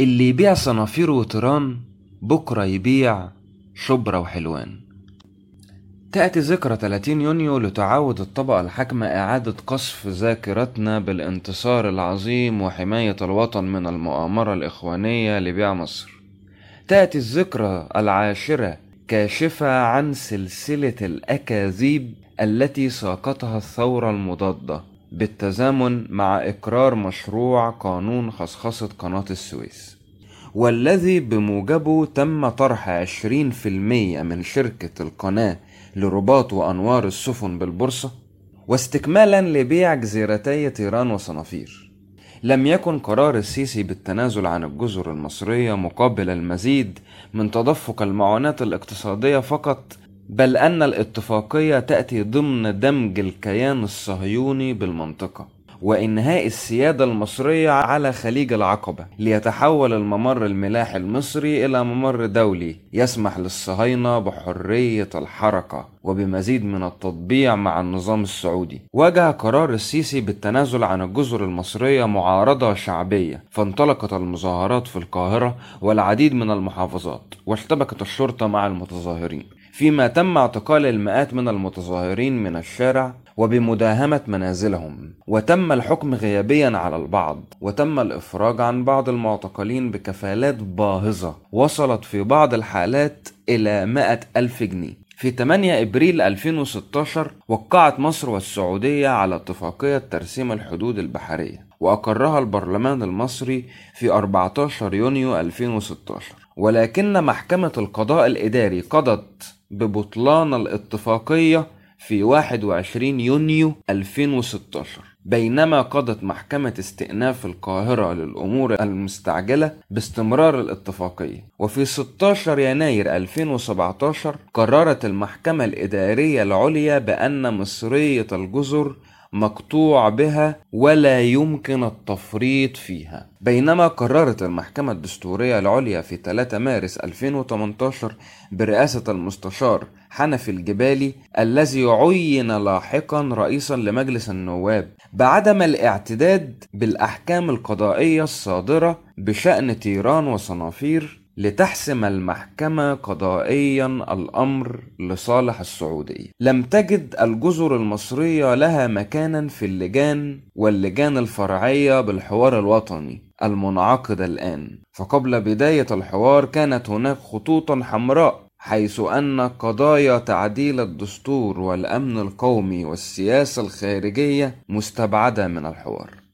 اللي يبيع صنافير وطيران بكرة يبيع شبرا وحلوان. تأتي ذكرى 30 يونيو لتعاود الطبقة الحاكمة إعادة قصف ذاكرتنا بالانتصار العظيم وحماية الوطن من المؤامرة الإخوانية لبيع مصر. تأتي الذكرى العاشرة كاشفة عن سلسلة الأكاذيب التي ساقطها الثورة المضادة. بالتزامن مع إقرار مشروع قانون خصخصة قناة السويس. والذي بموجبه تم طرح عشرين في المية من شركة القناة لرباط وأنوار السفن بالبورصة واستكمالا لبيع جزيرتي طيران وصنافير. لم يكن قرار السيسي بالتنازل عن الجزر المصرية مقابل المزيد من تدفق المعونات الاقتصادية فقط بل أن الاتفاقية تأتي ضمن دمج الكيان الصهيوني بالمنطقة وإنهاء السيادة المصرية على خليج العقبة ليتحول الممر الملاحي المصري إلى ممر دولي يسمح للصهاينة بحرية الحركة وبمزيد من التطبيع مع النظام السعودي. واجه قرار السيسي بالتنازل عن الجزر المصرية معارضة شعبية فانطلقت المظاهرات في القاهرة والعديد من المحافظات واشتبكت الشرطة مع المتظاهرين. فيما تم اعتقال المئات من المتظاهرين من الشارع وبمداهمة منازلهم. وتم الحكم غيابيا على البعض وتم الإفراج عن بعض المعتقلين بكفالات باهظة. وصلت في بعض الحالات إلى 100 ألف جنيه. في 8 إبريل 2016 وقعت مصر والسعودية على اتفاقية ترسيم الحدود البحرية. وأقرها البرلمان المصري في 14 يونيو 2016 ولكن محكمة القضاء الإداري قضت ببطلان الاتفاقية في 21 يونيو 2016 بينما قضت محكمة استئناف القاهرة للأمور المستعجلة باستمرار الاتفاقية. وفي 16 يناير 2017 قررت المحكمة الإدارية العليا بأن مصرية الجزر مقطوع بها ولا يمكن التفريط فيها. بينما قررت المحكمة الدستورية العليا في 3 مارس 2018 برئاسة المستشار حنفي الجبالي الذي عين لاحقا رئيسا لمجلس النواب بعدم الاعتداد بالأحكام القضائية الصادرة بشأن تيران وصنافير لتحسم المحكمة قضائيا الأمر لصالح السعودية. لم تجد الجزر المصرية لها مكانا في اللجان واللجان الفرعية بالحوار الوطني المنعقد الآن. فقبل بداية الحوار كانت هناك خطوطا حمراء حيث أن قضايا تعديل الدستور والأمن القومي والسياسة الخارجية مستبعدة من الحوار.